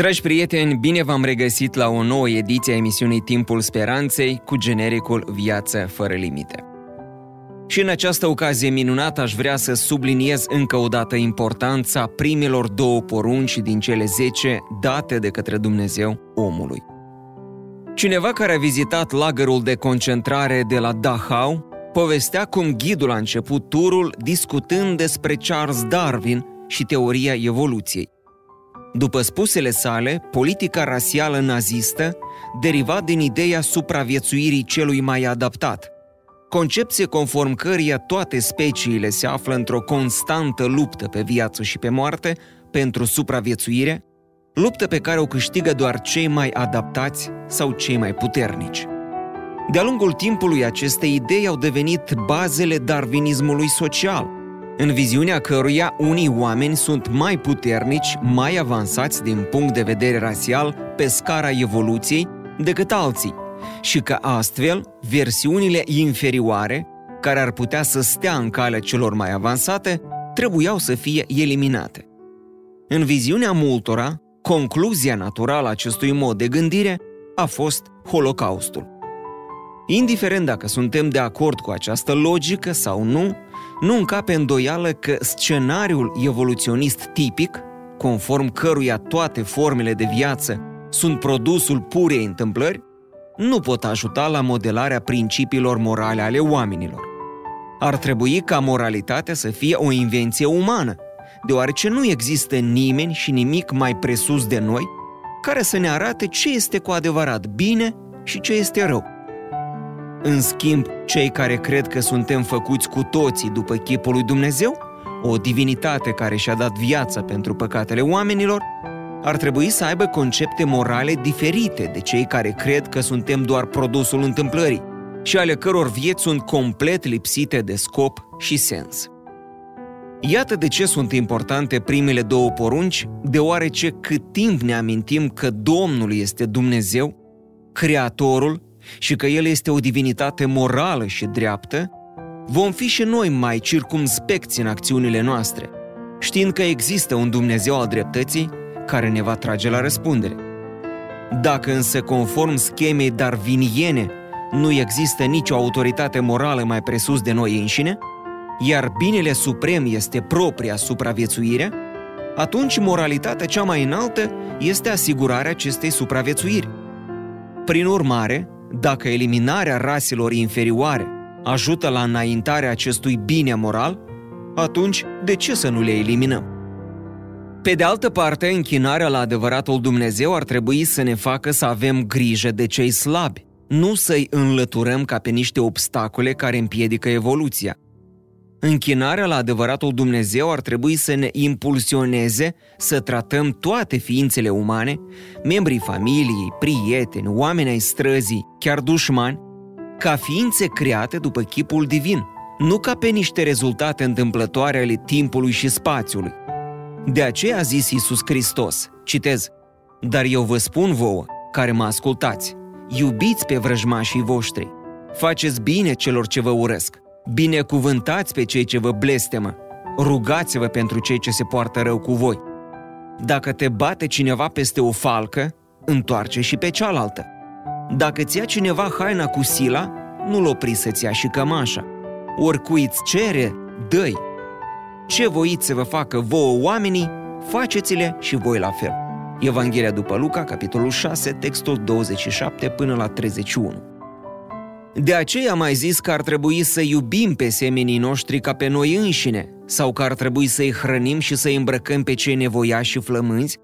Dragi prieteni, bine v-am regăsit la o nouă ediție a emisiunii Timpul Speranței cu genericul Viață fără limite. Și în această ocazie minunată aș vrea să subliniez încă o dată importanța primelor două porunci din cele zece date de către Dumnezeu omului. Cineva care a vizitat lagărul de concentrare de la Dachau povestea cum ghidul a început turul discutând despre Charles Darwin și teoria evoluției. După spusele sale, politica rasială nazistă deriva din ideea supraviețuirii celui mai adaptat, concepție conform căreia toate speciile se află într-o constantă luptă pe viață și pe moarte pentru supraviețuire, luptă pe care o câștigă doar cei mai adaptați sau cei mai puternici. De-a lungul timpului, aceste idei au devenit bazele darwinismului social – în viziunea căruia unii oameni sunt mai puternici, mai avansați din punct de vedere rasial pe scara evoluției decât alții și că astfel versiunile inferioare, care ar putea să stea în calea celor mai avansate, trebuiau să fie eliminate. În viziunea multora, concluzia naturală a acestui mod de gândire a fost Holocaustul. Indiferent dacă suntem de acord cu această logică sau nu, nu încape îndoială că scenariul evoluționist tipic, conform căruia toate formele de viață sunt produsul purei întâmplări, nu pot ajuta la modelarea principiilor morale ale oamenilor. Ar trebui ca moralitatea să fie o invenție umană, deoarece nu există nimeni și nimic mai presus de noi care să ne arate ce este cu adevărat bine și ce este rău. În schimb, cei care cred că suntem făcuți cu toții după chipul lui Dumnezeu, o divinitate care și-a dat viața pentru păcatele oamenilor, ar trebui să aibă concepte morale diferite de cei care cred că suntem doar produsul întâmplării și ale căror vieți sunt complet lipsite de scop și sens. Iată de ce sunt importante primele două porunci, deoarece cât timp ne amintim că Domnul este Dumnezeu, Creatorul și că El este o divinitate morală și dreaptă, vom fi și noi mai circumspecți în acțiunile noastre, știind că există un Dumnezeu al dreptății care ne va trage la răspundere. Dacă însă, conform schemei darwiniene, nu există nicio autoritate morală mai presus de noi înșine, iar binele suprem este propria supraviețuire, atunci moralitatea cea mai înaltă este asigurarea acestei supraviețuiri. Prin urmare, dacă eliminarea raselor inferioare ajută la înaintarea acestui bine moral, atunci de ce să nu le eliminăm? Pe de altă parte, închinarea la adevăratul Dumnezeu ar trebui să ne facă să avem grijă de cei slabi, nu să-i înlăturăm ca pe niște obstacole care împiedică evoluția – Închinarea la adevăratul Dumnezeu ar trebui să ne impulsioneze să tratăm toate ființele umane, membrii familiei, prieteni, oameni ai străzii, chiar dușmani, ca ființe create după chipul divin, nu ca pe niște rezultate întâmplătoare ale timpului și spațiului. De aceea a zis Iisus Hristos, citez, Dar eu vă spun vouă, care mă ascultați, iubiți pe vrăjmașii voștri, faceți bine celor ce vă urăsc, Binecuvântați pe cei ce vă blestemă, rugați-vă pentru cei ce se poartă rău cu voi. Dacă te bate cineva peste o falcă, întoarce și pe cealaltă. Dacă ți ia cineva haina cu sila, nu-l opri să-ți ia și cămașa. Oricui îți cere, dă Ce voiți să vă facă vouă oamenii, faceți-le și voi la fel. Evanghelia după Luca, capitolul 6, textul 27 până la 31. De aceea am mai zis că ar trebui să iubim pe semenii noștri ca pe noi înșine, sau că ar trebui să-i hrănim și să-i îmbrăcăm pe cei nevoiași și flămânzi,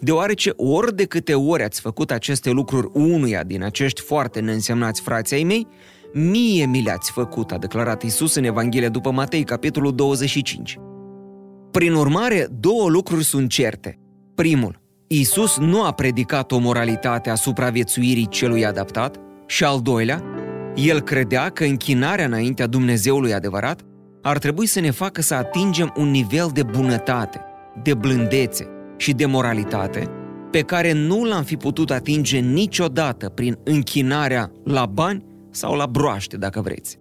deoarece ori de câte ori ați făcut aceste lucruri unuia din acești foarte neînsemnați frații ai mei, mie mi le-ați făcut, a declarat Isus în Evanghelia după Matei, capitolul 25. Prin urmare, două lucruri sunt certe. Primul, Isus nu a predicat o moralitate a supraviețuirii celui adaptat și al doilea, El credea că închinarea înaintea Dumnezeului adevărat ar trebui să ne facă să atingem un nivel de bunătate, de blândețe și de moralitate pe care nu l-am fi putut atinge niciodată prin închinarea la bani sau la broaște, dacă vreți.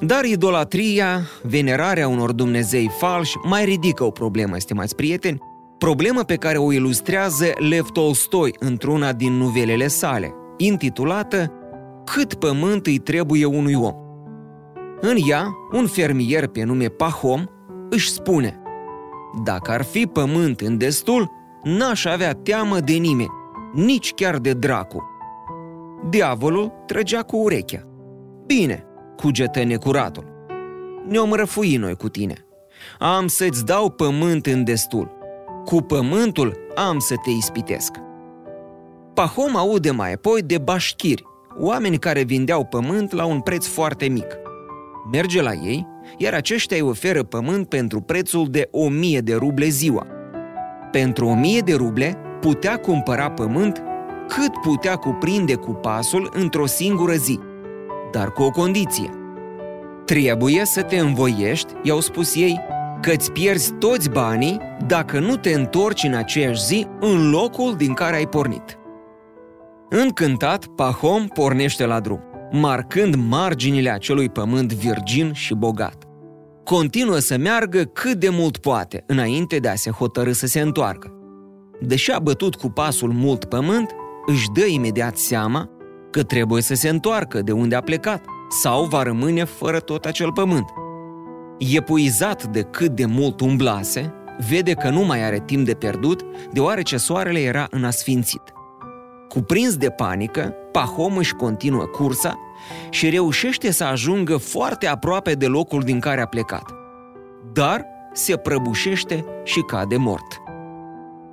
Dar idolatria, venerarea unor Dumnezei falși, mai ridică o problemă, stimați prieteni, problemă pe care o ilustrează Lev Tolstoi într-una din nuvelele sale, intitulată Cât pământ îi trebuie unui om. În ea, un fermier pe nume Pahom își spune Dacă ar fi pământ în destul, n-aș avea teamă de nimeni, nici chiar de dracu. Diavolul trăgea cu urechea. Bine, cugetă necuratul. Ne-om răfui noi cu tine. Am să-ți dau pământ în destul. Cu pământul am să te ispitesc. Pahom aude mai apoi de bașchiri, oameni care vindeau pământ la un preț foarte mic. Merge la ei, iar aceștia îi oferă pământ pentru prețul de 1000 de ruble ziua. Pentru 1000 de ruble putea cumpăra pământ cât putea cuprinde cu pasul într-o singură zi, dar cu o condiție. Trebuie să te învoiești, i-au spus ei, că îți pierzi toți banii dacă nu te întorci în aceeași zi în locul din care ai pornit. Încântat, Pahom pornește la drum, marcând marginile acelui pământ virgin și bogat. Continuă să meargă cât de mult poate, înainte de a se hotărâ să se întoarcă. Deși a bătut cu pasul mult pământ, își dă imediat seama că trebuie să se întoarcă de unde a plecat sau va rămâne fără tot acel pământ. Epuizat de cât de mult umblase, vede că nu mai are timp de pierdut, deoarece soarele era în asfințit. Cuprins de panică, Pahom își continuă cursa și reușește să ajungă foarte aproape de locul din care a plecat. Dar se prăbușește și cade mort.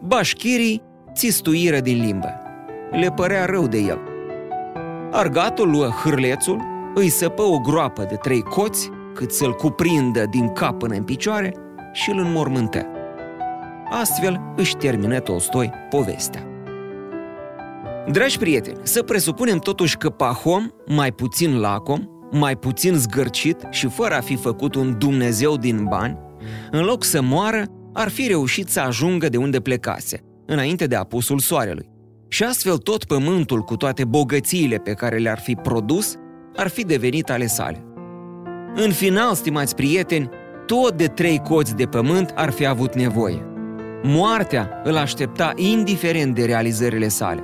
Bașchirii țistuiră din limbă. Le părea rău de el. Argatul luă hârlețul, îi săpă o groapă de trei coți, cât să-l cuprindă din cap până în picioare și îl înmormântă. Astfel își termină Tolstoi povestea. Dragi prieteni, să presupunem totuși că Pahom, mai puțin lacom, mai puțin zgârcit și fără a fi făcut un Dumnezeu din bani, în loc să moară, ar fi reușit să ajungă de unde plecase, înainte de apusul soarelui. Și astfel tot pământul cu toate bogățiile pe care le-ar fi produs, ar fi devenit ale sale. În final, stimați prieteni, tot de trei coți de pământ ar fi avut nevoie. Moartea îl aștepta indiferent de realizările sale.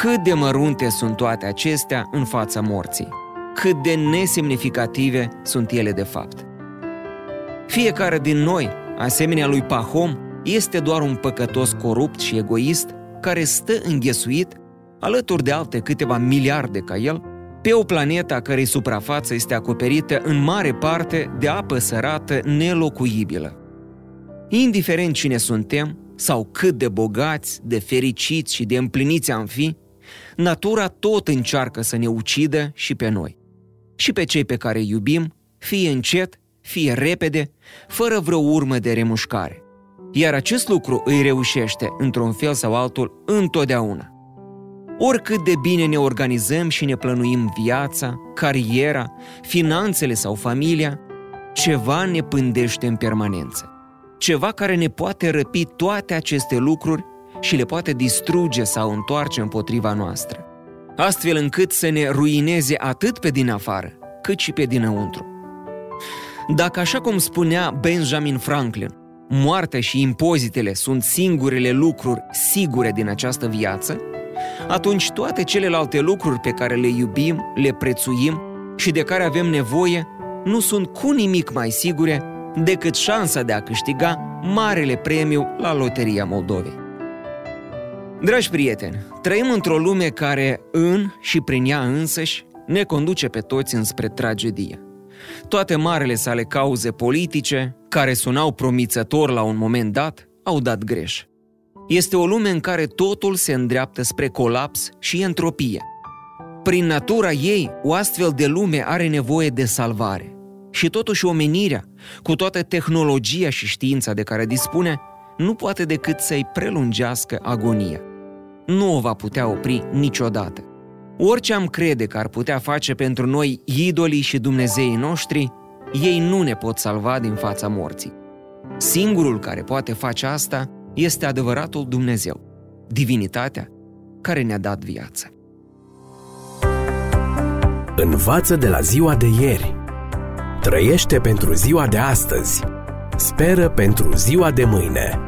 Cât de mărunte sunt toate acestea în fața morții, cât de nesemnificative sunt ele de fapt. Fiecare din noi, asemenea lui Pahom, este doar un păcătos corupt și egoist care stă înghesuit, alături de alte câteva miliarde ca el, pe o planetă a cărei suprafață este acoperită în mare parte de apă sărată nelocuibilă. Indiferent cine suntem sau cât de bogați, de fericiți și de împliniți am fi, natura tot încearcă să ne ucidă și pe noi. Și pe cei pe care îi iubim, fie încet, fie repede, fără vreo urmă de remușcare. Iar acest lucru îi reușește, într-un fel sau altul, întotdeauna. Oricât de bine ne organizăm și ne plănuim viața, cariera, finanțele sau familia, ceva ne pândește în permanență. Ceva care ne poate răpi toate aceste lucruri și le poate distruge sau întoarce împotriva noastră, astfel încât să ne ruineze atât pe din afară, cât și pe dinăuntru. Dacă, așa cum spunea Benjamin Franklin, moartea și impozitele sunt singurele lucruri sigure din această viață, atunci toate celelalte lucruri pe care le iubim, le prețuim și de care avem nevoie nu sunt cu nimic mai sigure decât șansa de a câștiga marele premiu la Loteria Moldovei. Dragi prieteni, trăim într-o lume care, în și prin ea însăși, ne conduce pe toți înspre tragedie. Toate marele sale cauze politice, care sunau promițător la un moment dat, au dat greș. Este o lume în care totul se îndreaptă spre colaps și entropie. Prin natura ei, o astfel de lume are nevoie de salvare. Și totuși omenirea, cu toată tehnologia și știința de care dispune, nu poate decât să-i prelungească agonia. Nu o va putea opri niciodată. Orice am crede că ar putea face pentru noi idolii și Dumnezeii noștri, ei nu ne pot salva din fața morții. Singurul care poate face asta este adevăratul Dumnezeu, divinitatea care ne-a dat viață. Învață de la ziua de ieri. Trăiește pentru ziua de astăzi. Speră pentru ziua de mâine.